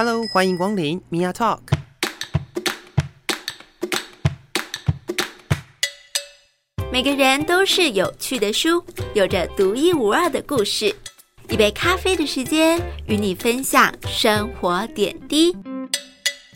Hello，欢迎光临 Mia Talk。每个人都是有趣的书，有着独一无二的故事。一杯咖啡的时间，与你分享生活点滴。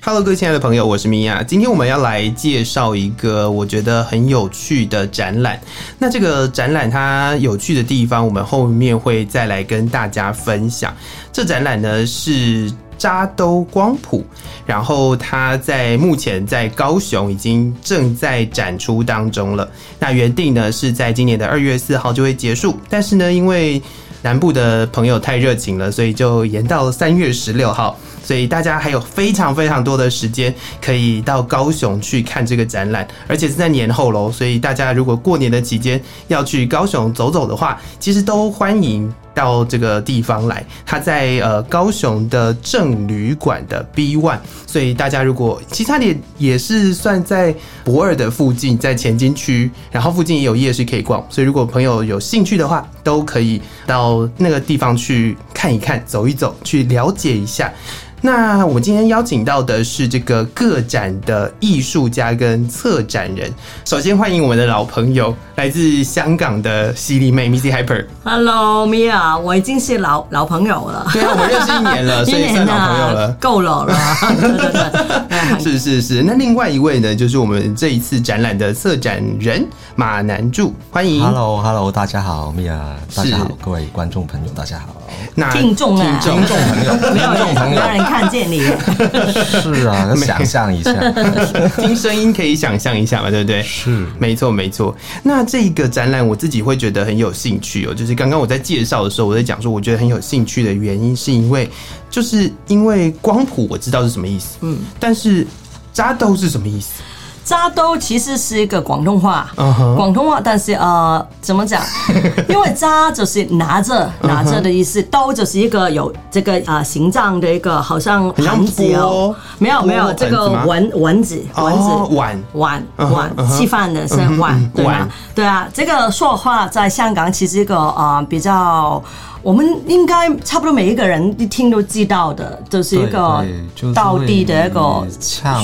Hello，各位亲爱的朋友，我是米娅。今天我们要来介绍一个我觉得很有趣的展览。那这个展览它有趣的地方，我们后面会再来跟大家分享。这展览呢是扎兜光谱，然后它在目前在高雄已经正在展出当中了。那原定呢是在今年的二月四号就会结束，但是呢因为南部的朋友太热情了，所以就延到三月十六号。所以大家还有非常非常多的时间可以到高雄去看这个展览，而且是在年后喽。所以大家如果过年的期间要去高雄走走的话，其实都欢迎到这个地方来。他在呃高雄的正旅馆的 B One，所以大家如果其他也也是算在博尔的附近，在前金区，然后附近也有夜市可以逛。所以如果朋友有兴趣的话，都可以到那个地方去看一看、走一走，去了解一下。那我们今天邀请到的是这个个展的艺术家跟策展人。首先欢迎我们的老朋友，来自香港的犀利妹 Missy Hyper。Hello，Mia，我已经是老老朋友了。对啊，我们认识一年了，所以算老朋友了，够老了。对对对，是是是。那另外一位呢，就是我们这一次展览的策展人马南柱，欢迎。Hello，Hello，大家好，Mia，大家好，各位观众朋友，大家好。那听众啊，听众 朋友，没有人，没有人看见你。是啊，想象一下，听声音可以想象一下嘛，对不对？是，没错，没错。那这个展览我自己会觉得很有兴趣哦，就是刚刚我在介绍的时候，我在讲说我觉得很有兴趣的原因，是因为就是因为光谱我知道是什么意思，嗯，但是扎豆是什么意思？扎兜其实是一个广东话，广、uh huh. 东话，但是呃，怎么讲？因为扎就是拿着，拿着的意思；兜、uh. 就是一个有这个啊、呃、形状的一个，好像盘子哦，没有没有这个丸丸子丸子碗碗碗吃饭的是碗，对啊？对啊，这个说话在香港其实一个啊、呃、比较。我们应该差不多每一个人一听都知道的，就是一个道地的一个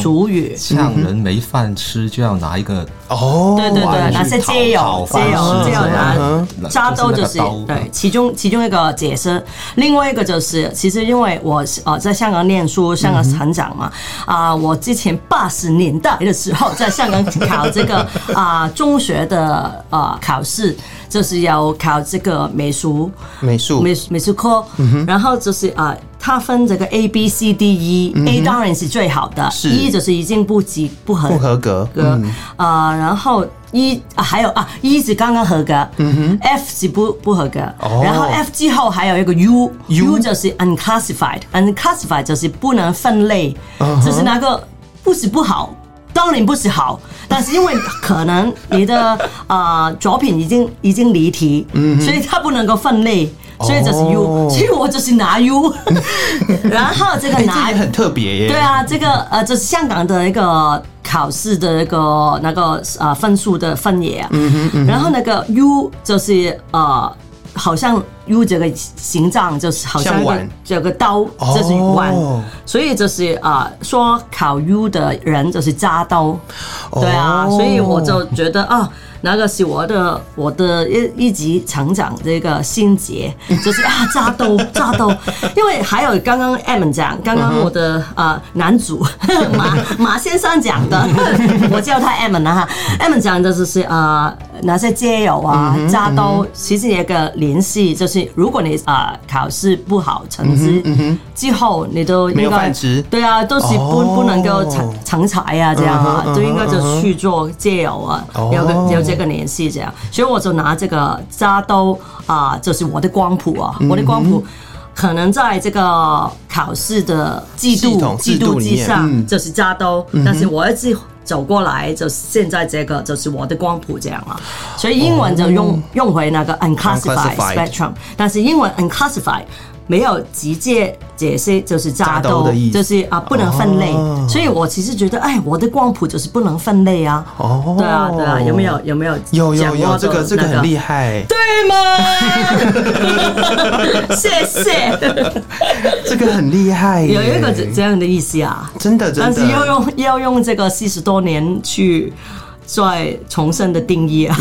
俗语，呛人没饭吃就要拿一个哦，对对对，拿些街友街友街友拿扎刀就是对，其中其中一个解释，另外一个就是其实因为我呃在香港念书，香港成长嘛，啊，我之前八十年代的时候在香港考这个啊中学的呃考试。就是要考这个美术，美术。美美术科，嗯、然后就是啊，它、呃、分这个 A B C D E，A、当然是最好的是，E 就是已经不及不合不合格，嗯、呃，然后 E、啊、还有啊 E 是刚刚合格，嗯哼，F 是不不合格，哦、然后 F 之后还有一个 U，U U 就是 unclassified，unclassified 就是不能分类，就是那个不是不好。当然不是好，但是因为可能你的啊、呃、作品已经已经离题，嗯、所以它不能够分类，所以就是 U，、哦、所以我就是拿 U，然后这个拿、很特别耶，对啊，这个呃这是香港的一个考试的一个那个呃分数的分野啊，嗯嗯、然后那个 U 就是呃。好像 U 这个形状就是好像个这个刀，这是碗，所以就是啊，说考 U 的人就是扎刀，对啊，所以我就觉得啊。那个是我的我的一一级成长这个心结，就是啊扎兜扎兜，因为还有刚刚 M 讲，刚刚我的呃男主 马马先生讲的，我叫他 M 啊。哈，M 讲的就是呃那些街友啊扎兜，其实有一个联系，就是如果你啊、呃、考试不好成绩之后，你都应该没有饭吃，对啊，都是不不能够成成才啊这样啊，都应该就去做街友啊，有个有。这个联系这样，所以我就拿这个扎兜啊，就是我的光谱啊，我的光谱可能在这个考试的季度季度之上就是扎兜，但是我一直走过来，就是现在这个就是我的光谱这样啊，所以英文就用用回那个 unclassified spectrum，但是英文 unclassified。没有直接解释，就是扎兜的意思。就是啊不能分类，哦。所以我其实觉得，哎，我的光谱就是不能分类啊。哦，对啊，对啊，有没有有没有有有有，这个这个很厉害，对吗？谢谢，这个很厉害，有一个这这样的意思啊，真的真的，但是要用要用这个四十多年去再重生的定义啊。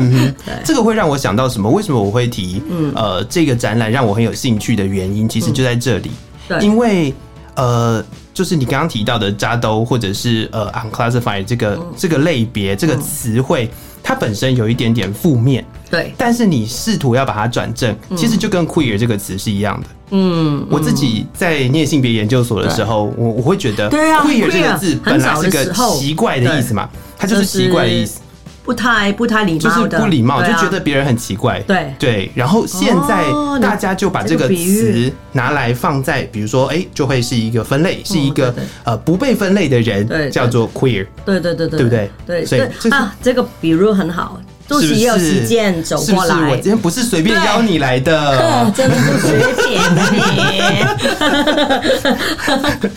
这个会让我想到什么？为什么我会提？嗯呃，这个展览让我很有兴趣的原因，其实就在这里。对因为呃，就是你刚刚提到的扎兜或者是呃 unclassified 这个、嗯。这个类别这个词汇，它本身有一点点负面，对，但是你试图要把它转正，其实就跟 queer 这个词是一样的。嗯，我自己在念性别研究所的时候，我我会觉得对啊 queer 这个字本来是个奇怪的意思嘛，它就是奇怪的意思。不太不太礼貌就是不礼貌，啊就觉得别人很奇怪。对。对，然后现在哦大家就把这个词拿来放在，比如说，哎，就会是一个分类，是一个呃不被分类的对人，对叫做 queer。对对对对，对。不对？对，所以啊，这个比如很好，都是要时间走是不是？我今。天不是随便邀你来的，真的不随便你。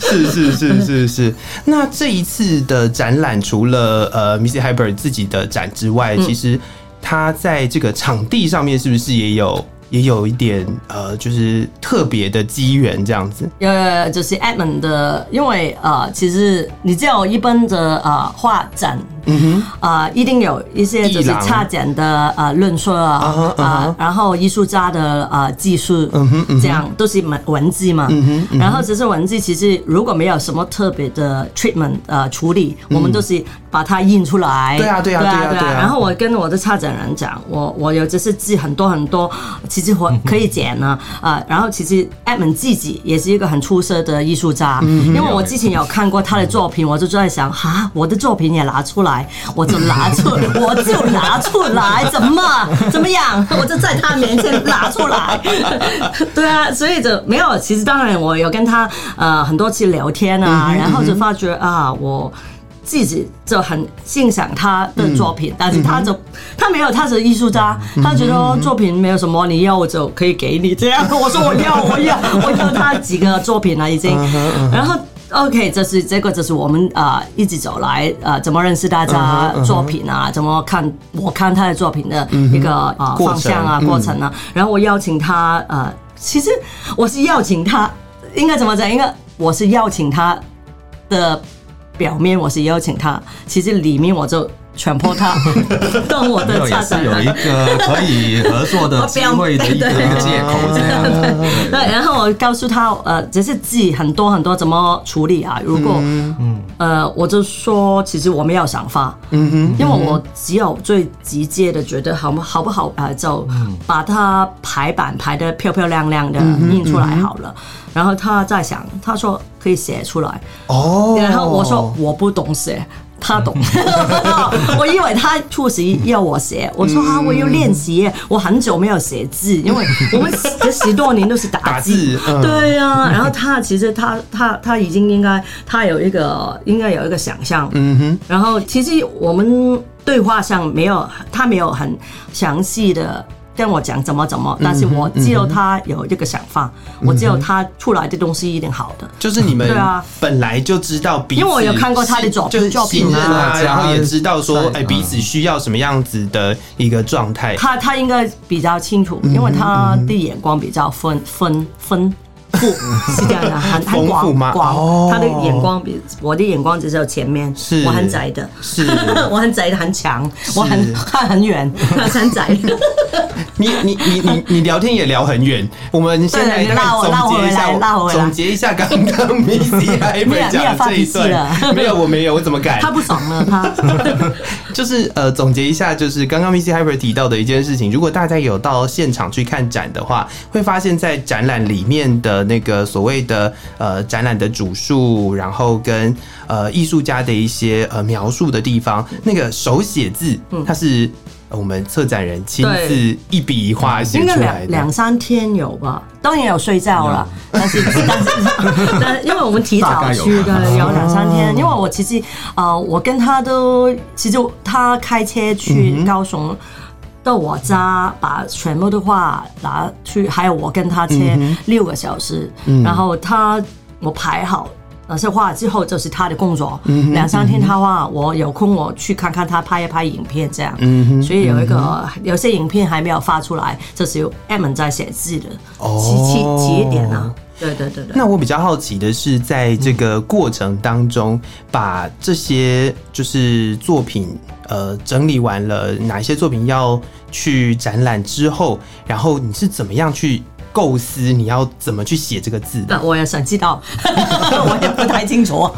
是是是是是。那这一次的展览，除了呃 Missy Hyper 自己的展之外，嗯其实他在这个场地上面是不是也有也有一点呃，就是特别的机缘这样子？呃，就是 Edmond 的，因为呃，其实你只有一般的呃画展，嗯哼，呃，一定有一些就是插展的呃论述啊，然后艺术家的呃技术，嗯哼，这样都是文文字嘛，嗯哼，然后只是文字，其实如果没有什么特别的 treatment 呃处理，我们都是把它印出来，对啊对啊对啊对啊然后我跟我的差展人讲，我我有就是字很多很多，其实我可以剪呢，啊，然后其实 Edmond 自己也是一个很出色的艺术家，嗯因为我之前有看过他的作品，我就在想，哈，我的作品也拿出来，我就拿出，我就拿出来，怎么怎么样，我就在他面前拿出来，对啊，所以就没有，其实当然我有跟他呃很多次聊天啊，然后就发觉啊我。自己就很欣赏他的作品，但是他就他没有，他是艺术家，他觉得作品没有什么，你要我就可以给你这样。我说我要，我要，我要他几个作品了已经。然后 OK，这是这个就是我们啊、呃、一直走来呃怎么认识大家作品啊，怎么看我看他的作品的一个啊、呃、方向啊过程啊。然后我邀请他呃，其实我是邀请他，应该怎么讲？应该我是邀请他的。表面我是邀请他，其实里面我就强迫他 跟我的策展有一个可以合作的 机会的一个借口，这样。对，然后我告诉他，呃，这是字很多很多，怎么处理啊？如果，嗯，呃，我就说，其实我没有想法，嗯哼，因为我只有最直接的觉得好不好不好啊，就把它排版排的漂漂亮亮的印出来好了。然后他在想，他说可以写出来，哦，然后我说我不懂写。他懂，我以为他初时要我写，我说啊，我要练习，我很久没有写字，因为 我们这十多年都是打字，对啊，然后他其实他他他已经应该他有一个应该有一个想象，嗯哼，然后其实我们对话上没有他没有很详细的。跟我讲怎么怎么，但是我知道他有这个想法，嗯、我知道他出来的东西一定好的。就是你们对啊，本来就知道彼此，因为我有看过他的作品，就是信任啊，啊然后也知道说，哎，彼此需要什么样子的一个状态。他他应该比较清楚，因为他的眼光比较分分分。富是这样的，很很广广，他的眼光比我的眼光只有前面，是。我很窄的，是。我很窄的很强，我很看很远，他很窄。你你你你你聊天也聊很远，我们现在大概总结一下，总结一下刚刚 Missy Hyper 讲的这一段，没有我没有，我怎么改？他不爽了，他。就是呃总结一下，就是刚刚 Missy Hyper 提到的一件事情，如果大家有到现场去看展的话，会发现在展览里面的。那个所谓的呃展览的主述，然后跟呃艺术家的一些呃描述的地方，那个手写字，它是我们策展人亲自一笔一画写出来的，两两三天有吧？当然有睡觉了，但是 但是因为我们提早去的，有两三天。因为我其实呃，我跟他都其实他开车去高雄。到我家把全部的画拿去，还有我跟他切六个小时，嗯、然后他我排好那些画之后，就是他的工作。嗯、两三天他画，我有空我去看看他拍一拍影片这样。嗯、所以有一个、嗯、有些影片还没有发出来，就是有 Edmond 在写字的，迟迟迟一点啊。对对对对。那我比较好奇的是，在这个过程当中，把这些就是作品。呃，整理完了哪一些作品要去展览之后，然后你是怎么样去构思？你要怎么去写这个字？那我也想知道，我也不太清楚。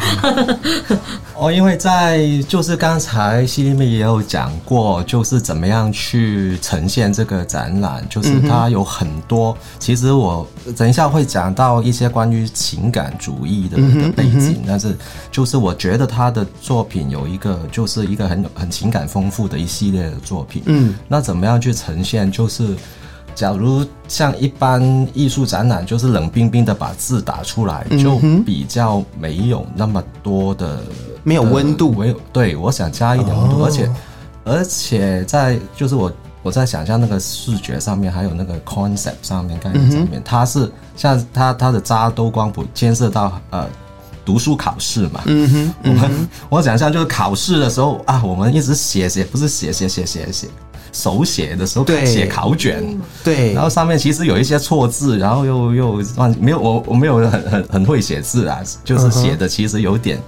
哦，因为在就是刚才西丽妹也有讲过，就是怎么样去呈现这个展览，就是它有很多。嗯、其实我等一下会讲到一些关于情感主义的的背景，但是就是我觉得他的作品有一个，就是一个很很情感丰富的一系列的作品。嗯，那怎么样去呈现？就是。假如像一般艺术展览，就是冷冰冰的把字打出来，就比较没有那么多的没有温度。没有，对，我想加一点温度，而且而且在就是我我在想象那个视觉上面，还有那个 concept 上面概念上面，它是像它它的扎都光谱牵涉到呃读书考试嘛。嗯哼，我们我想象就是考试的时候啊，我们一直写写，不是写写写写写。手写的时候写考卷，对，然后上面其实有一些错字，然后又又没有我我没有很很很会写字啊，就是写的其实有点。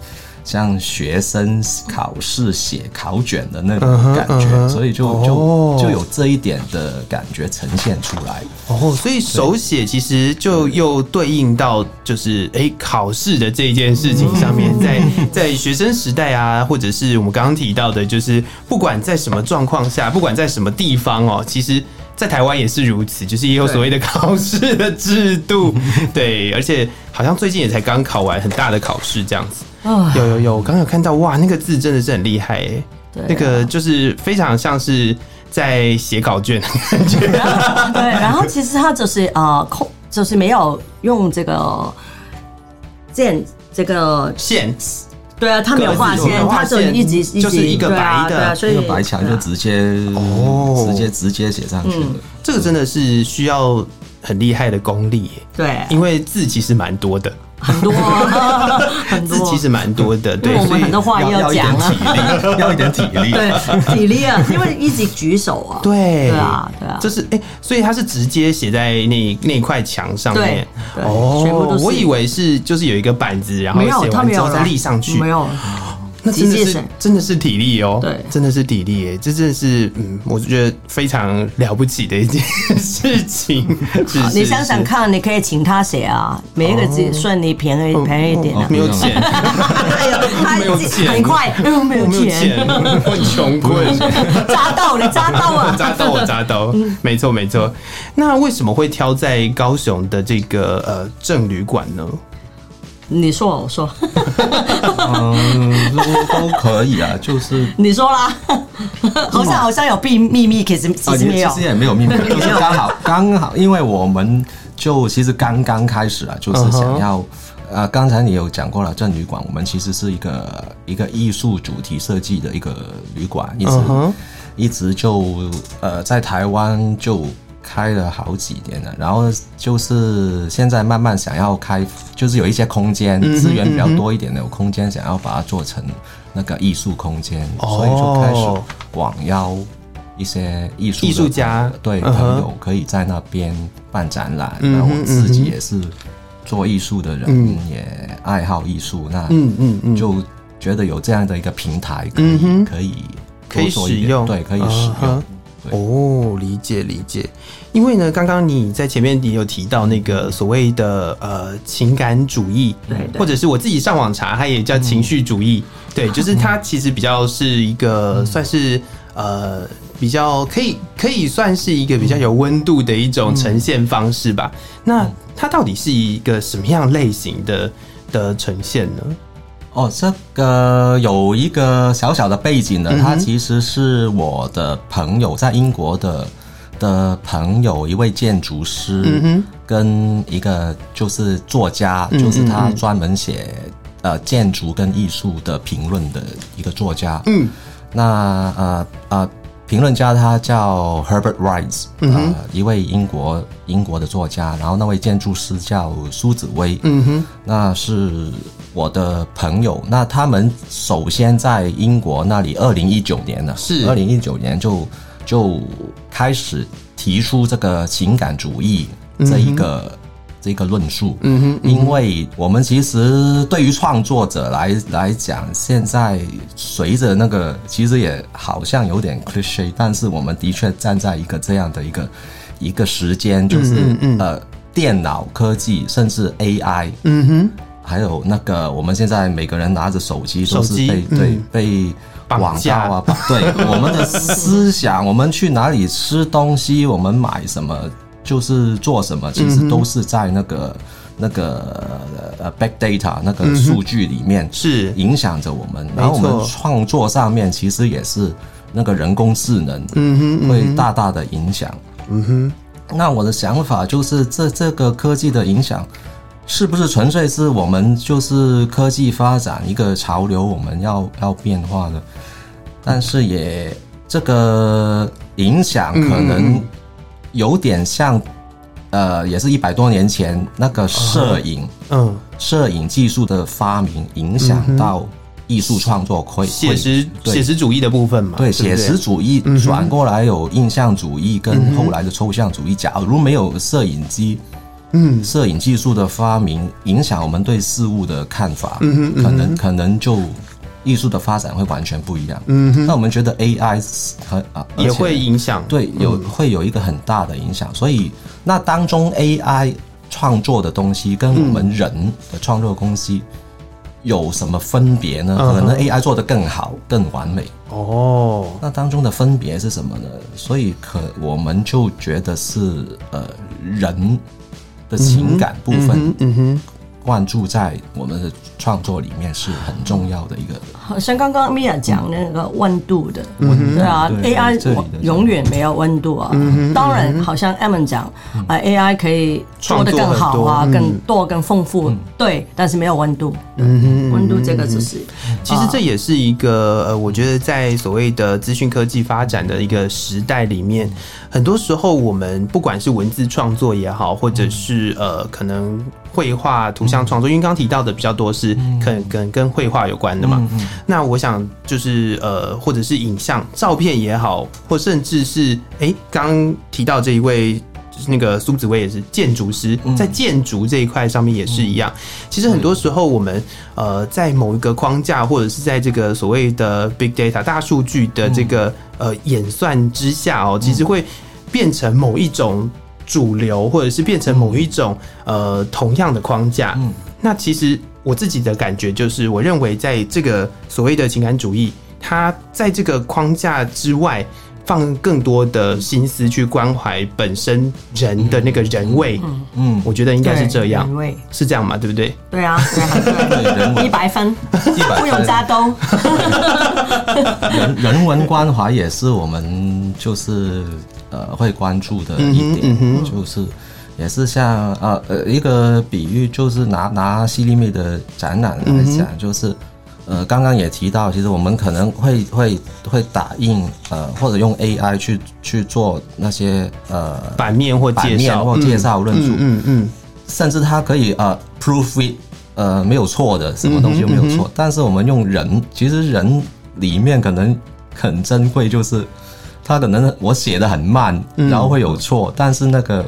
像学生考试写考卷的那种感觉，uh uh. 所以就就就有这一点的感觉呈现出来。哦，oh, 所以手写其实就又对应到就是哎考试的这件事情上面，在在学生时代啊，或者是我们刚刚提到的，就是不管在什么状况下，不管在什么地方哦，其实，在台湾也是如此，就是也有所谓的考试的制度，对，而且好像最近也才刚考完很大的考试这样子。有有有，我刚刚有看到哇，那个字真的是很厉害哎，对啊、那个就是非常像是在写稿卷的感觉。对，然后其实他就是呃，空就是没有用这个线，这个线。对啊，他没有画线，他就一直一直就是一个白的，所以一个白墙就直接哦，直接直接写上去了。这个真的是需要很厉害的功力，对，因为字其实蛮多的。很多，很多，其实蛮多的。对，我们很多话要讲啊，要一点体力，对，体力啊，因为一直举手啊。对，对啊，对啊。就是哎，所以他是直接写在那那块墙上面。哦。我以为是就是有一个板子，然后写完之后再立上去。没有。那真的是真的是体力哦，对，真的是体力诶，这真的是嗯，我觉得非常了不起的一件 事情。你想想看，你可以请他写啊，每一个字算你便宜便宜一点啊。没有钱，没有钱，很快，没有没有钱，很 穷困。扎到你扎到啊，扎到我扎到，没错没错。那为什么会挑在高雄的这个呃正旅馆呢？你说，我说，嗯，都都可以啊，就是 你说啦，好像好像有秘秘密，其实没有，其实也没有秘密，就是刚好刚好，因为我们就其实刚刚开始啊，就是想要，呃，刚才你有讲过了，正旅馆，我们其实是一个一个艺术主题设计的一个旅馆，一直一直就呃在台湾就。开了好几年了，然后就是现在慢慢想要开，就是有一些空间资源比较多一点的有空间，想要把它做成那个艺术空间，所以就开始广邀一些艺术艺术家。对朋友可以在那边办展览。然后我自己也是做艺术的人，也爱好艺术，那嗯嗯嗯，就觉得有这样的一个平台可以可以可以使用，对，可以使用。哦，理解理解，因为呢，刚刚你在前面也有提到那个所谓的呃情感主义，对，对，或者是我自己上网查，它也叫情绪主义，嗯、对，就是它其实比较是一个、嗯、算是呃比较可以可以算是一个比较有温度的一种呈现方式吧。嗯、那它到底是一个什么样类型的的呈现呢？哦，这个有一个小小的背景的，他其实是我的朋友，在英国的的朋友，一位建筑师，跟一个就是作家，就是他专门写呃建筑跟艺术的评论的一个作家。嗯，那呃呃。评论家他叫 Herbert Rice，呃，一位英国英国的作家，然后那位建筑师叫苏子威，嗯哼，那是我的朋友。那他们首先在英国那里，二零一九年呢，是二零一九年就就开始提出这个情感主义这一个。这个论述，嗯哼，因为我们其实对于创作者来来讲，现在随着那个其实也好像有点 cliche，但是我们的确站在一个这样的一个一个时间，就是嗯嗯呃电脑科技甚至 AI，嗯哼，还有那个我们现在每个人拿着手机都是被对、嗯、被网购啊，对我们的思想，我们去哪里吃东西，我们买什么。就是做什么，其实都是在那个、嗯、那个呃 back data 那个数据里面是。影响着我们。然后我们创作上面其实也是那个人工智能，嗯哼，会大大的影响。嗯哼，那我的想法就是，这这个科技的影响是不是纯粹是我们就是科技发展一个潮流，我们要要变化的？但是也这个影响可能。有点像，呃，也是一百多年前那个摄影，嗯，摄影技术的发明影响到艺术创作，会写实写实主义的部分嘛？对，写实主义转过来有印象主义跟后来的抽象主义。假如没有摄影机，嗯，摄影技术的发明影响我们对事物的看法，可能可能就。艺术的发展会完全不一样。嗯，那我们觉得 AI 和啊也会影响，对，有会有一个很大的影响。所以那当中 AI 创作的东西跟我们人的创作东西有什么分别呢？可能 AI 做得更好、更完美。哦，那当中的分别是什么呢？所以可我们就觉得是呃人的情感部分。嗯哼。关注在我们的创作里面是很重要的一个。好像刚刚 Mia 讲那个温度的，对啊，AI 永远没有温度啊。当然，好像 Eman 讲啊，AI 可以做的更好啊，更多、更丰富，对，但是没有温度。嗯，温度这个就是，其实这也是一个呃，我觉得在所谓的资讯科技发展的一个时代里面，很多时候我们不管是文字创作也好，或者是呃，可能。绘画、图像创作，因为刚刚提到的比较多是跟跟跟绘画有关的嘛。那我想就是呃，或者是影像、照片也好，或甚至是哎，刚刚提到这一位就是那个苏紫薇也是建筑师，在建筑这一块上面也是一样。其实很多时候我们呃，在某一个框架，或者是在这个所谓的 big data 大数据的这个呃演算之下哦，其实会变成某一种。主流，或者是变成某一种呃同样的框架，嗯，那其实我自己的感觉就是，我认为在这个所谓的情感主义，它在这个框架之外，放更多的心思去关怀本身人的那个人味，嗯嗯，我觉得应该是这样，人味是这样嘛，对不对？对啊，对，一百分，一百分。不用加兜。人人文关怀也是我们就是。呃，会关注的一点、嗯嗯、就是，也是像呃呃一个比喻，就是拿拿希利妹的展览来讲，嗯、就是呃刚刚也提到，其实我们可能会会会打印呃或者用 AI 去去做那些呃版面或介绍或介绍论述，嗯嗯，甚至它可以呃 proofread 呃没有错的，什么东西都没有错，但是我们用人，其实人里面可能很珍贵，就是。他可能我写的很慢，然后会有错，嗯、但是那个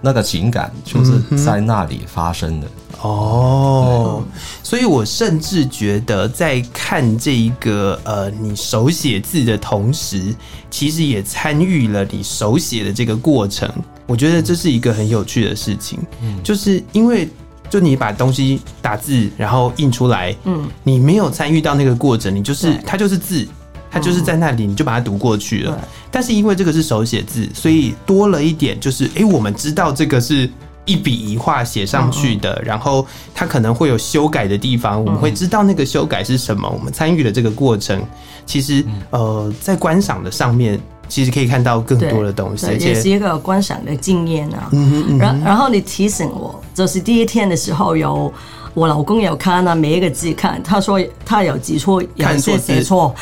那个情感就是在那里发生的。哦，所以我甚至觉得在看这一个呃你手写字的同时，其实也参与了你手写的这个过程。我觉得这是一个很有趣的事情，嗯、就是因为就你把东西打字然后印出来，嗯，你没有参与到那个过程，你就是它就是字。它就是在那里，你就把它读过去了。但是因为这个是手写字，所以多了一点，就是哎、欸，我们知道这个是一笔一画写上去的，然后它可能会有修改的地方，我们会知道那个修改是什么。我们参与了这个过程，其实呃，在观赏的上面其实可以看到更多的东西，而且也是一个观赏的经验啊。然、嗯、然后你提醒我，就是第一天的时候有我老公有看啊，每一个字看，他说他有记错，有些写错，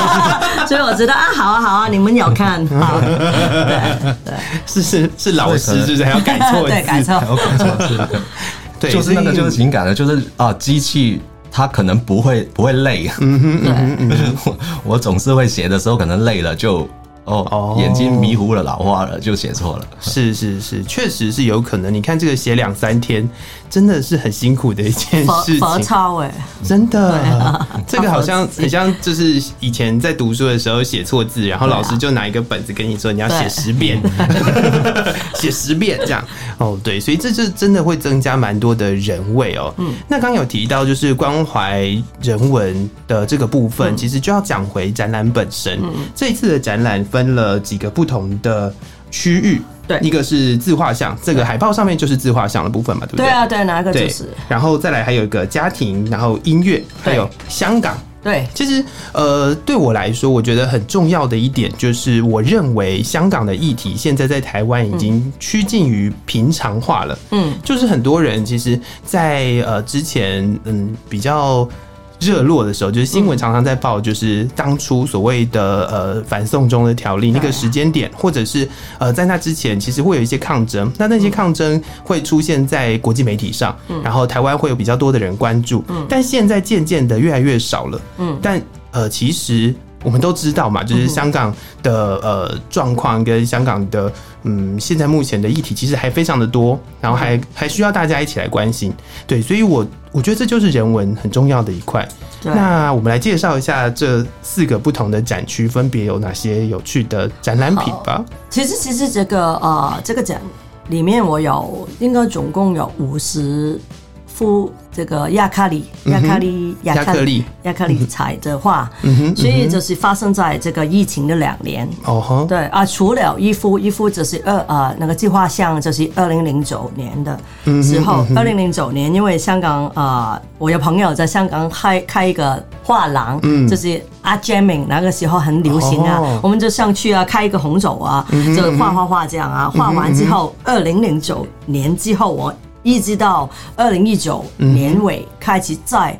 所以我觉得啊，好啊好啊，你们有看，好对对，是是是老师是不是还要改错？对，改错，还要改错是。对，就是那个就是情感的，就是啊，机器。他可能不会不会累，嗯哼，嗯哼，我我总是会写的时候可能累了就。哦哦，眼睛迷糊了，老花了，就写错了。是是是，确实是有可能。你看这个写两三天，真的是很辛苦的一件事情。罚抄哎，真的，啊、这个好像 很像，就是以前在读书的时候写错字，然后老师就拿一个本子跟你说，你要写十遍，写十遍这样。哦，对，所以这就真的会增加蛮多的人味哦。嗯，那刚有提到就是关怀人文的这个部分，其实就要讲回展览本身。这一次的展览。分了几个不同的区域，对，一个是自画像，这个海报上面就是自画像的部分嘛，对不对？对啊，对，哪一个就是？然后再来还有一个家庭，然后音乐，还有香港。对，其实呃，对我来说，我觉得很重要的一点就是，我认为香港的议题现在在台湾已经趋近于平常化了。嗯，就是很多人其实在，在呃之前，嗯，比较。热络的时候，就是新闻常常在报，就是当初所谓的呃反送中的条例那个时间点，或者是呃在那之前，其实会有一些抗争。那那些抗争会出现在国际媒体上，然后台湾会有比较多的人关注。但现在渐渐的越来越少了。嗯，但呃其实。我们都知道嘛，就是香港的呃状况跟香港的嗯现在目前的议题其实还非常的多，然后还还需要大家一起来关心。对，所以我我觉得这就是人文很重要的一块。那我们来介绍一下这四个不同的展区分别有哪些有趣的展览品吧。其实其实这个呃这个展里面我有应该总共有五十。夫这个亚克力、亚克力、亚克力、亚克力彩的画，所以就是发生在这个疫情的两年。哦，对啊，除了一幅，一幅就是二呃那个计划像就是二零零九年的时候，二零零九年因为香港啊、呃，我有朋友在香港开开一个画廊，嗯，就是 Art Jamming 那个时候很流行啊，我们就上去啊开一个红酒啊，就画画画这样啊，画完之后，二零零九年之后我。一直到二零一九年尾开始，在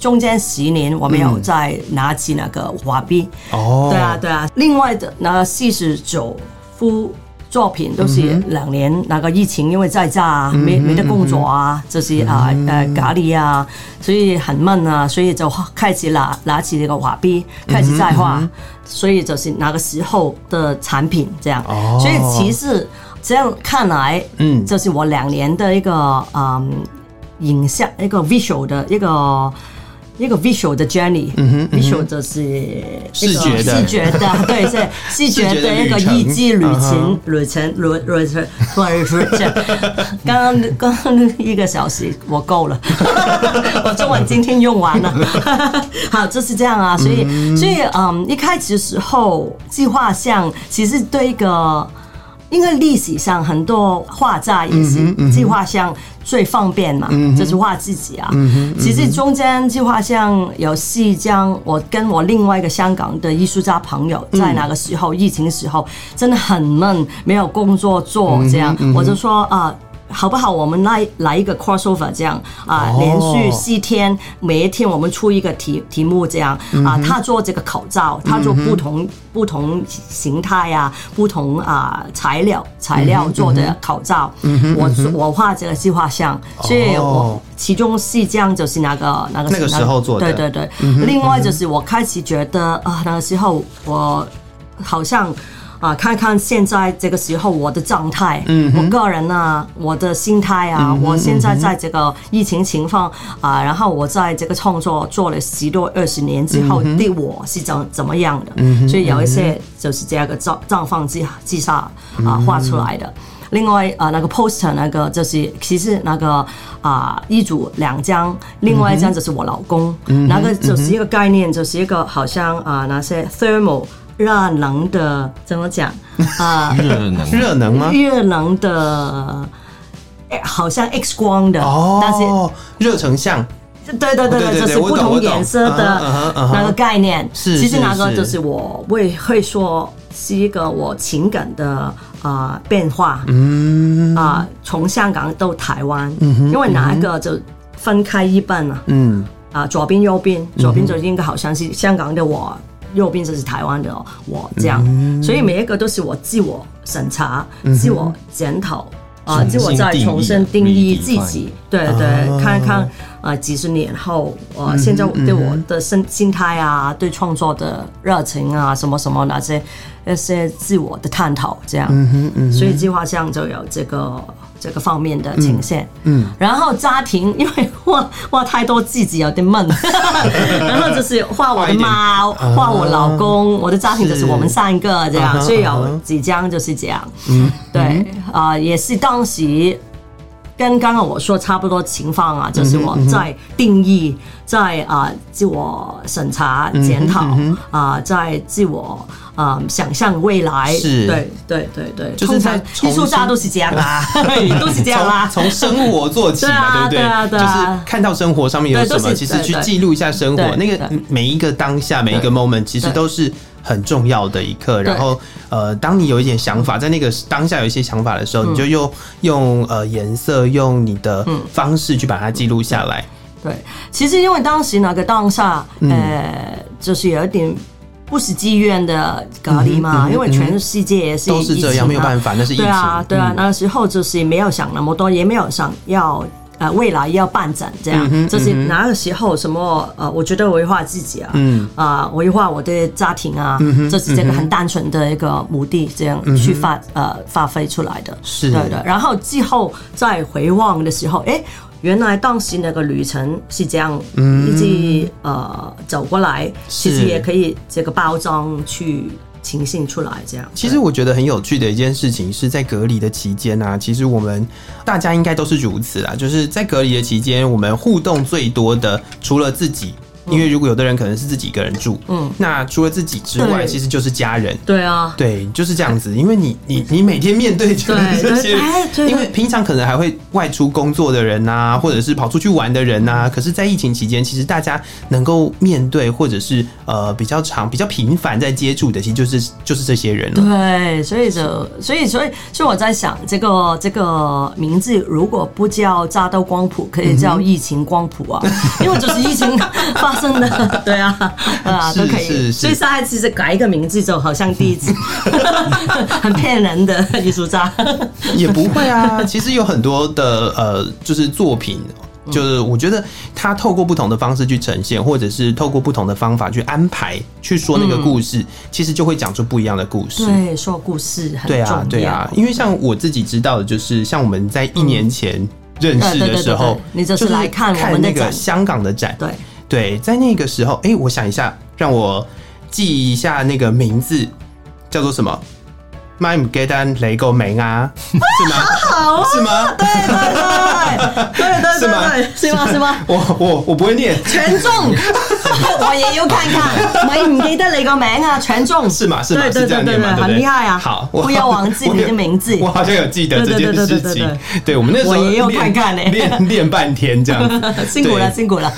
中间十年我没有再拿起那个画笔。哦，对啊，对啊。另外的那四十九幅作品都是两年那个疫情，因为在家啊，没没得工作啊，就是啊呃隔离啊，所以很闷啊，所以就开始拿拿起这个画笔开始在画，所以就是那个时候的产品这样。哦，所以其实。这样看来，嗯，这是我两年的一个嗯影像，一个 visual 的一个一个 visual 的 journey，嗯哼，visual 就是视觉的，视觉的，对，是视觉的一个意志旅程，旅程，旅旅程，旅程。刚刚刚刚一个小时我够了，我中文今天用完了。好，就是这样啊，所以所以嗯，一开始的时候计划像其实对一个。因为历史上很多画家也是自画像最方便嘛，就是画自己啊。其实中间自画像有四张，我跟我另外一个香港的艺术家朋友，在那个时候、嗯、疫情的时候真的很闷，没有工作做，这样、我就说啊。呃好不好？我们来来一个 crossover，这样啊，连续四天，每一天我们出一个题题目，这样啊。他做这个口罩，他做不同不同形态啊，不同啊材料材料做的口罩。我我画这个计划像，所以我其中四张就是那个那个那个时候做的。对对对。另外就是我开始觉得啊，那个时候我好像。啊，看看现在这个时候我的状态，嗯，我个人啊，我的心态啊，嗯、我现在在这个疫情情况啊，然后我在这个创作做了十多二十年之后对我是怎怎么样的，嗯、所以有一些就是这个状状况之之下啊画出来的。另外啊，那个 poster 那个就是其实那个啊一组两张，另外一张就是我老公，嗯、那个就是一个概念，就是一个好像啊那些 thermal。热能的怎么讲？啊？热能。热能吗？热能的，好像 X 光的哦，但是热成像，对对对对，就是不同颜色的那个概念。是，其实那个就是我会会说是一个我情感的啊、呃、变化，嗯。啊，从、呃、香港到台湾，嗯，因为哪一个就分开一半了，嗯。啊，左边右边，左边就应该好像是香港的我，右边就是台湾的我，这样，嗯、所以每一个都是我自我审查、自我检讨。啊，自我再重新定义自己，对对，看看啊，几十年后，呃，现在对我的心心态啊，对创作的热情啊，什么什么那些一些自我的探讨，这样，所以计划上就有这个。这个方面的呈现，嗯，然后家庭，因为画画太多自己有点闷，然后就是画我的猫，画我老公，我的家庭就是我们三个这样，所以有几张就是这样，嗯，对，啊，也是当时跟刚刚我说差不多情况啊，就是我在定义，在啊自我审查检讨啊，在自我。啊、嗯，想象未来，是，对，对，对，对，就是在艺术家都是这样啊，都是这样啊，从生活做起嘛，对不对？对，就是看到生活上面有什么，其实去记录一下生活，那个每一个当下，每一个 moment，其实都是很重要的一刻。然后，呃，当你有一点想法，在那个当下有一些想法的时候，你就用用呃颜色，用你的方式去把它记录下来。对，其实因为当时那个当下，呃，就是有一点。不是自愿的隔离嘛？因为全世界也是都是这样，没有办法，那是疫情。对啊，对啊，那时候就是没有想那么多，也没有想要呃未来要办展这样。就是那个时候什么呃，我觉得维护自己啊，啊维护我的家庭啊，这是这个很单纯的一个目的，这样去发呃发挥出来的。是对的。然后之后再回望的时候，哎。原来当时那个旅程是这样，一直呃走过来，其实也可以这个包装去情形出来。这样，其实我觉得很有趣的一件事情是在隔离的期间啊，其实我们大家应该都是如此啊，就是在隔离的期间，我们互动最多的除了自己。因为如果有的人可能是自己一个人住，嗯，那除了自己之外，其实就是家人。对啊，对，就是这样子。因为你你你每天面对就是这些，因为平常可能还会外出工作的人呐，或者是跑出去玩的人呐，可是，在疫情期间，其实大家能够面对或者是呃比较长、比较频繁在接触的，其实就是就是这些人了。对，所以就所以所以所以我在想，这个这个名字如果不叫扎兜光谱，可以叫疫情光谱啊，因为就是疫情 发。真的，对啊，啊都可以，所以上一次是改一个名字，就好像第一次，很骗人的艺术家，也不会啊。其实有很多的呃，就是作品，就是我觉得他透过不同的方式去呈现，或者是透过不同的方法去安排去说那个故事，嗯、其实就会讲出不一样的故事。对，说故事很重要。对啊，对啊，因为像我自己知道的，就是像我们在一年前认识的时候，你就是来看我们那个香港的展，对。对，在那个时候，哎，我想一下，让我记一下那个名字，叫做什么？买唔记得你个名啊？是吗？好，是吗？对对对对对，是吗？是吗？是吗？我我我不会念全中，我也要看看，买唔记得你个名啊？全中是吗？是吗？是这样念吗？很厉害啊！好，不要忘记你的名字。我好像有记得这件事情。对，我们那时候我也要看看呢，练练半天这样，辛苦了，辛苦了。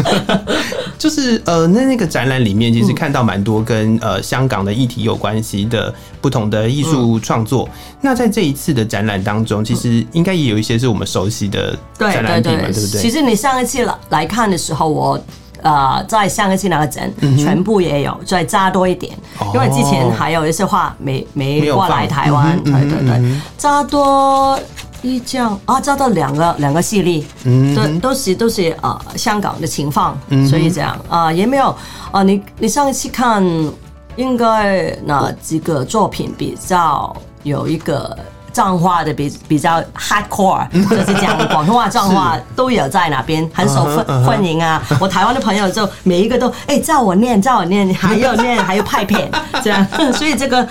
就是呃，那那个展览里面，其实看到蛮多跟呃香港的议题有关系的不同的艺术。创作。那在这一次的展览当中，其实应该也有一些是我们熟悉的展览品嘛，对不对？其实你上一次来来看的时候，我呃在上一次那个展全部也有，再加多一点，因为之前还有一些画没没过来台湾，对对对，加多一张啊，加多两个两个系列，嗯，都都是都是呃香港的情况，所以这样啊也没有啊，你你上一次看。应该哪几个作品比较有一个脏话的比比较 hardcore，就是讲广东话脏话都有在那边很受欢欢迎啊！我台湾的朋友就每一个都哎叫我念叫我念，还要念还要拍片 这样，所以这个。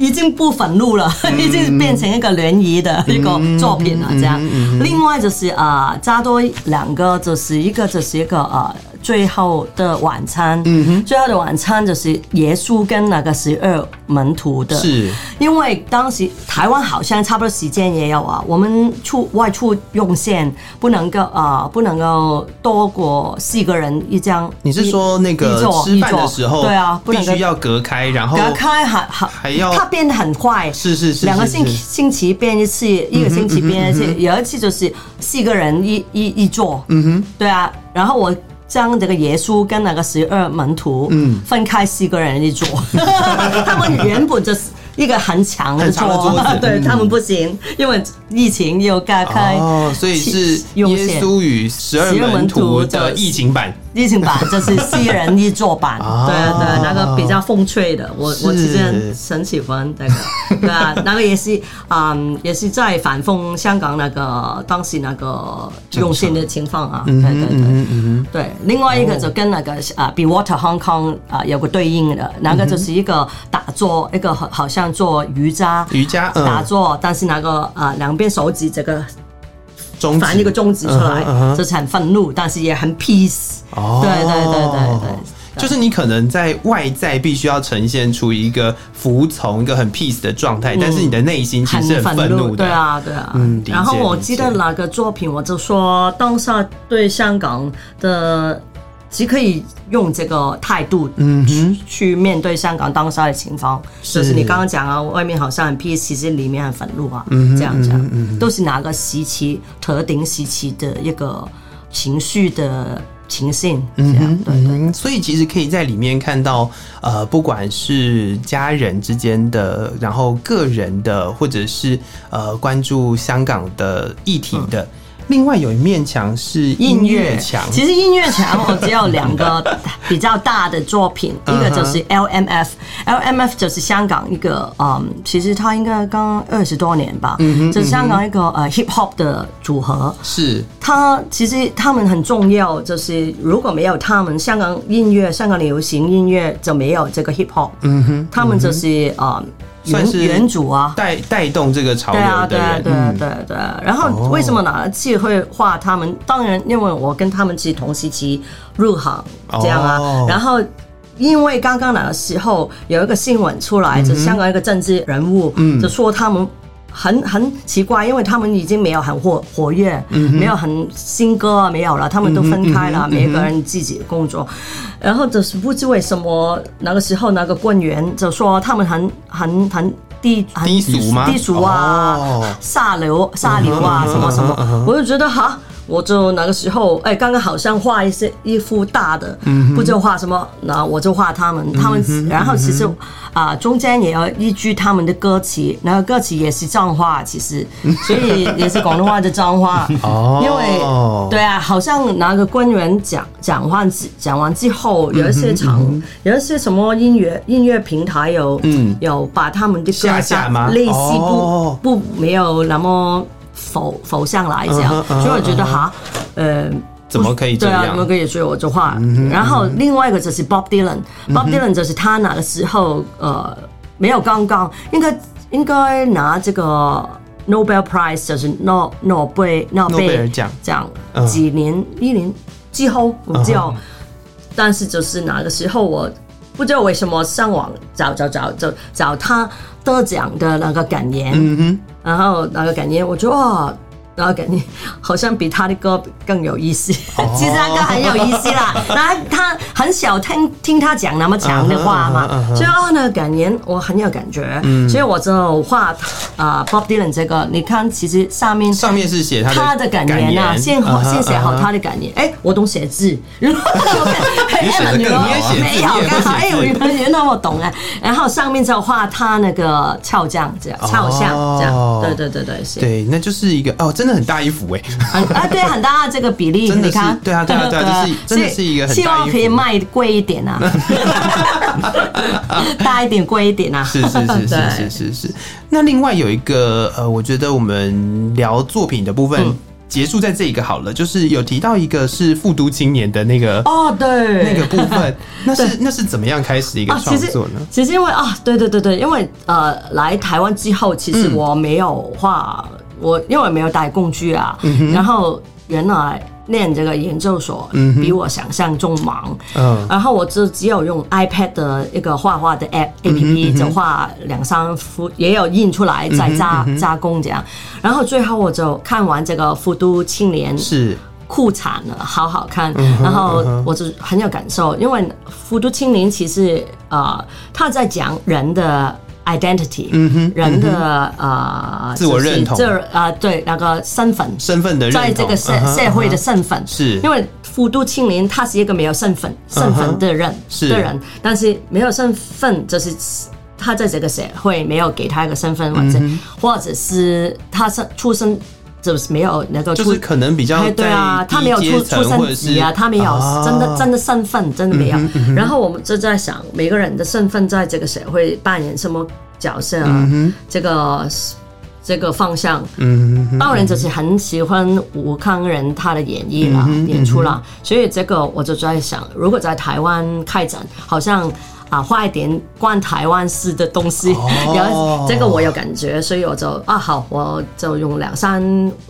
已经不愤怒了，已经变成一个联谊的一个作品了。这样，另外就是啊，加多两个，就是一个就是一个呃最后的晚餐。嗯哼，最后的晚餐就是耶稣跟那个十二门徒的。是，因为当时台湾好像差不多时间也有啊，我们出外出用线不能够啊、呃，不能够多过四个人一张。你是说那个吃饭的时候？对啊，必须要隔开，然后隔开还还还要它变得很快。是是是，两个星星期变一次，一个星期变一次，有一次就是四个人一一一桌。嗯哼，对啊，然后我将这个耶稣跟那个十二门徒，嗯，分开四个人一桌，他们原本就是。一个很强的桌，对他们不行，因为疫情又隔开，哦，所以是耶稣与十二门徒的疫情版。疫情版就是四人一桌版，对对，那个比较风趣的，我我其实很喜欢那个，对啊，那个也是，嗯，也是在反讽香港那个当时那个用心的情况啊，对对对，对，另外一个就跟那个啊，Be Water Hong Kong 啊有个对应的，那个就是一个打坐，一个好好像做瑜伽，瑜伽打坐，但是那个啊两边手指这个。反一个中指出来，这是很愤怒，但是也很 peace。哦，对对对对对，就是你可能在外在必须要呈现出一个服从、一个很 peace 的状态，但是你的内心其实很愤怒的。对啊，对啊。嗯。然后我记得哪个作品，我就说当下对香港的。其实可以用这个态度，嗯，去面对香港当下的情况，就是你刚刚讲啊，外面好像很 peace，其实里面很愤怒啊，嗯，这样讲，都是哪个时期特定时期的一个情绪的情形，嗯哼，对对。所以其实可以在里面看到，呃，不管是家人之间的，然后个人的，或者是呃关注香港的议题的。另外有一面墙是音乐墙，其实音乐墙我只有两个 比较大的作品，一个就是 LMF，LMF 就是香港一个嗯，其实它应该刚二十多年吧，嗯就是香港一个呃 hip hop 的组合，是。它其实他们很重要，就是如果没有他们，香港音乐、香港流行音乐就没有这个 hip hop，嗯哼，他们就是呃。算是原主啊，带带动这个潮流的人，对啊，对啊对对对。然后为什么呢？既会画他们？当然，因为我跟他们是同时期入行这样啊。然后因为刚刚那个时候有一个新闻出来，就香港一个政治人物，就说他们。很很奇怪，因为他们已经没有很活活跃，嗯、没有很新歌没有了，他们都分开了，嗯、每个人自己的工作。嗯、然后就是不知为什么那个时候那个官员就说他们很很很低低俗吗？低俗啊，下流下流啊，什么什么，我就觉得哈。我就那个时候，哎，刚刚好像画一些一幅大的，不就画什么？那我就画他们，他们，嗯、然后其实啊、呃，中间也要依据他们的歌词，然后歌词也是脏话，其实，所以也是广东话的脏话。哦，因为对啊，好像那个官员讲讲完讲完之后，有一些场，嗯、有一些什么音乐音乐平台有，嗯，有把他们的歌下架吗？类似不、哦、不没有那么。否否上来这样，所以我觉得哈，呃，怎么可以这样？对啊，怎么可以？所以我就画。然后另外一个就是 Bob Dylan，Bob Dylan 就是他那个时候呃没有刚刚应该应该拿这个 Nobel Prize，就是诺诺贝诺贝尔奖。这样几年？一年之后我不知道，但是就是那个时候我不知道为什么上网找找找找找他得奖的那个感言。然后那个感言，我觉得哇，然后感觉好像比他的歌更有意思。Oh. 其实他歌很有意思啦，然后他很少听听他讲那么长的话嘛，uh uh. 所以啊，那个感言我很有感觉，嗯、所以我就画啊、呃、Bob Dylan 这个，你看其实上面上面是写他的感言呐、啊，先好先写好他的感言。哎、uh，huh, uh. 我懂写字，然 后你写的更好，没有刚好哎，我女朋友那么懂啊，然后上面就画他那个肖像这样，肖像这样。Oh. 对对对对，对，那就是一个哦，真的很大一幅哎。啊，对，很大这个比例，你看，对啊，对啊，对啊，就是真的是一个很。希望可以卖贵一点啊，大一点，贵一点啊。是是是是是是是。那另外有一个呃，我觉得我们聊作品的部分。结束在这一个好了，就是有提到一个是复都青年的那个哦，对，那个部分，那是那是怎么样开始一个创作呢？其实因为啊，对对对对，因为呃，来台湾之后，其实我没有画，我因为没有带工具啊，然后原来念这个研究所，比我想象中忙。嗯，然后我就只有用 iPad 的一个画画的 App A P P，就画两三幅，也有印出来再加加工这样。然后最后我就看完这个《富都青年》是酷惨了，好好看。然后我就很有感受，因为《富都青年》其实呃，他在讲人的。identity，嗯哼，人的呃自我认同，这啊对那个身份，身份的认同，在这个社社会的身份，是。因为富都青年他是一个没有身份身份的人，是。的人，但是没有身份就是他在这个社会没有给他一个身份，或者或者是他生出生就是没有那个，就是可能比较对啊，他没有出出生级啊，他没有真的真的身份，真的没有。然后我们就在想，每个人的身份在这个社会扮演什么角色啊？这个这个方向，嗯，当然就是很喜欢吴康仁他的演绎啦，演出啦。所以这个我就在想，如果在台湾开展，好像。啊，画一点关台湾事的东西，然后、oh. 这个我有感觉，所以我就啊好，我就用两三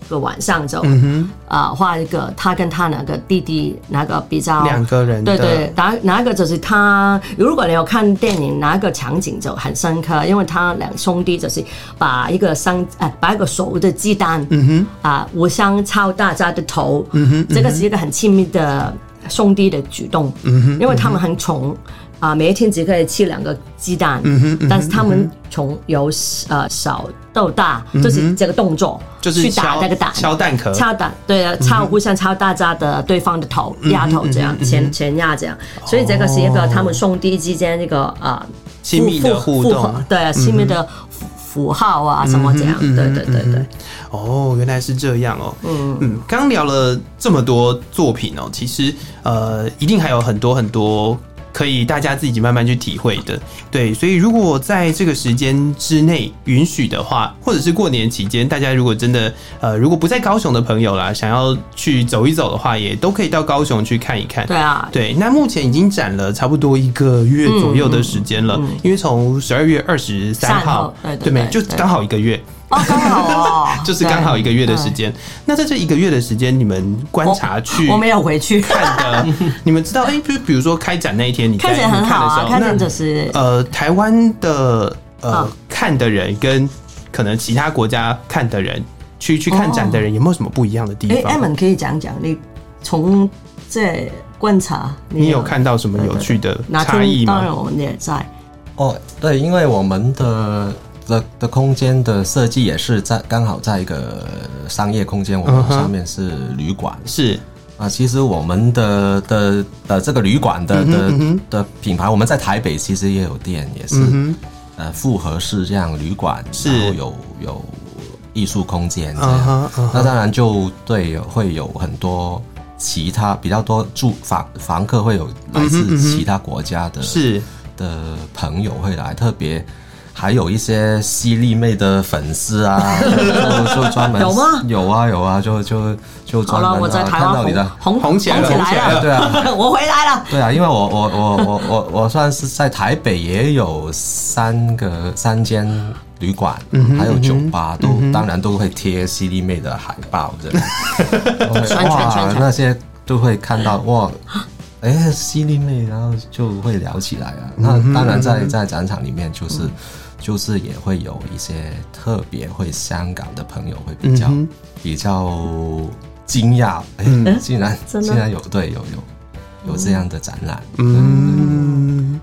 个晚上就、mm hmm. 啊画一个他跟他那个弟弟那个比较两个人对对，哪哪一个就是他，如果你有看电影，哪一个场景就很深刻，因为他两兄弟就是把一个生哎把一个熟的鸡蛋，mm hmm. 啊互相敲大家的头，mm hmm. 这个是一个很亲密的兄弟的举动，mm hmm. 因为他们很宠。啊，每一天只可以吃两个鸡蛋，嗯哼，但是他们从由呃小到大，就是这个动作，就是去打那个蛋，敲蛋壳，敲蛋，对啊，敲互相敲大家的对方的头，压头这样，前前压这样，所以这个是一个他们兄弟之间那个啊亲密的互动，对啊，亲密的符号啊什么这样，对对对对，哦，原来是这样哦，嗯。嗯，刚聊了这么多作品哦，其实呃，一定还有很多很多。可以大家自己慢慢去体会的，对，所以如果在这个时间之内允许的话，或者是过年期间，大家如果真的呃，如果不在高雄的朋友啦，想要去走一走的话，也都可以到高雄去看一看。对啊，对，那目前已经展了差不多一个月左右的时间了，嗯。嗯、因为从十二月二十三号，对对没，就刚好一个月。哦，刚好哦，就是刚好一个月的时间。那在这一个月的时间，你们观察去，我没有回去看的，你们知道？哎，就比如说开展那一天，你看起来很好啊，看展就是呃，台湾的呃看的人跟可能其他国家看的人去去看展的人有没有什么不一样的地方？哎，Emma 可以讲讲，你从这观察，你有看到什么有趣的差异吗？当然，我们也在。哦，对，因为我们的。的的空间的设计也是在刚好在一个商业空间，我们上面是旅馆，是。啊，其实我们的的的这个旅馆的的的品牌，我们在台北其实也有店，也是呃复合式这样旅馆，然后有有艺术空间这样，那当然就对会有很多其他比较多住房房客会有来自其他国家的是。的朋友会来，特别。还有一些犀利妹的粉丝啊，就就专门有吗？有啊有啊，就就就专门啊，看到你的红红起来了，对啊，我回来了，对啊，因为我我我我我我算是在台北也有三个三间旅馆，还有酒吧，都当然都会贴犀利妹的海报，这样。哇，那些都会看到哇。哎，犀利妹，然后就会聊起来啊。那当然在，在在展场里面，就是、嗯、就是也会有一些特别会香港的朋友会比较、嗯、比较惊讶，哎，竟然 竟然有对有有有这样的展览。嗯，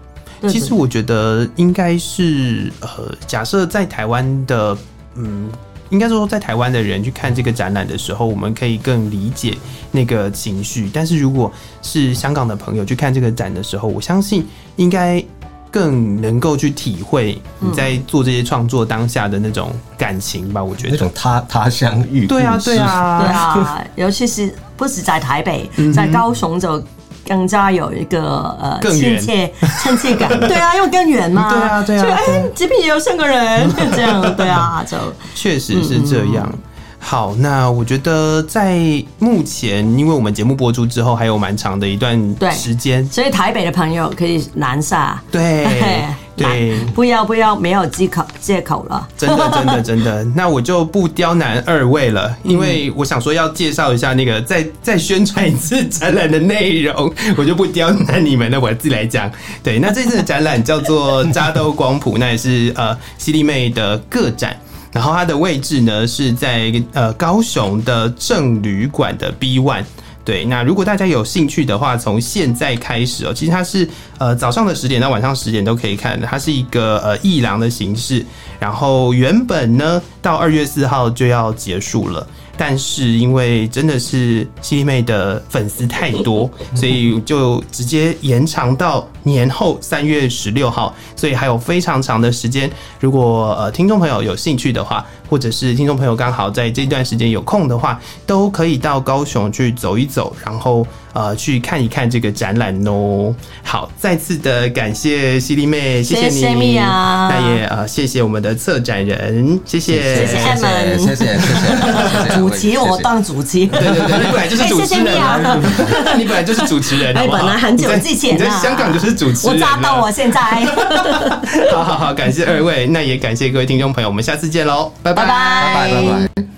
其实我觉得应该是呃，假设在台湾的嗯。应该说，在台湾的人去看这个展览的时候，我们可以更理解那个情绪。但是，如果是香港的朋友去看这个展的时候，我相信应该更能够去体会你在做这些创作当下的那种感情吧。我觉得。那种他他乡遇，对啊，对啊，对啊，尤其是不止在台北，在高雄就。更加有一个呃亲切亲切感，对啊，因为更远嘛，对啊，对啊，就哎，这边也有三个人，这样，对啊，就确实是这样。好，那我觉得在目前，因为我们节目播出之后还有蛮长的一段时间，所以台北的朋友可以南下，对，对，不要不要，没有借口借口了。真的真的真的，那我就不刁难二位了，因为我想说要介绍一下那个，再再宣传一次展览的内容，我就不刁难你们了，我自己来讲。对，那这次的展览叫做扎兜光谱，那也是呃犀利妹的个展。然后它的位置呢是在呃高雄的正旅馆的 B One。对，那如果大家有兴趣的话，从现在开始哦，其实它是呃早上的十点到晚上十点都可以看的，它是一个呃艺廊的形式。然后原本呢到二月四号就要结束了。但是因为真的是犀利妹的粉丝太多，所以就直接延长到年后三月十六号，所以还有非常长的时间。如果呃听众朋友有兴趣的话，或者是听众朋友刚好在这段时间有空的话，都可以到高雄去走一走，然后。呃，去看一看这个展览哦。好，再次的感谢犀利妹，谢谢你。谢谢米娅。那也呃，谢谢我们的策展人，谢谢，谢谢艾们，谢谢谢谢。主持我当主持，对对对，你本来就是主持人啊，你本来就是主持人，你本来很久之前你在香港就是主持人，我抓到我现在。好好好，感谢二位，那也感谢各位听众朋友，我们下次见喽，拜拜拜拜拜拜。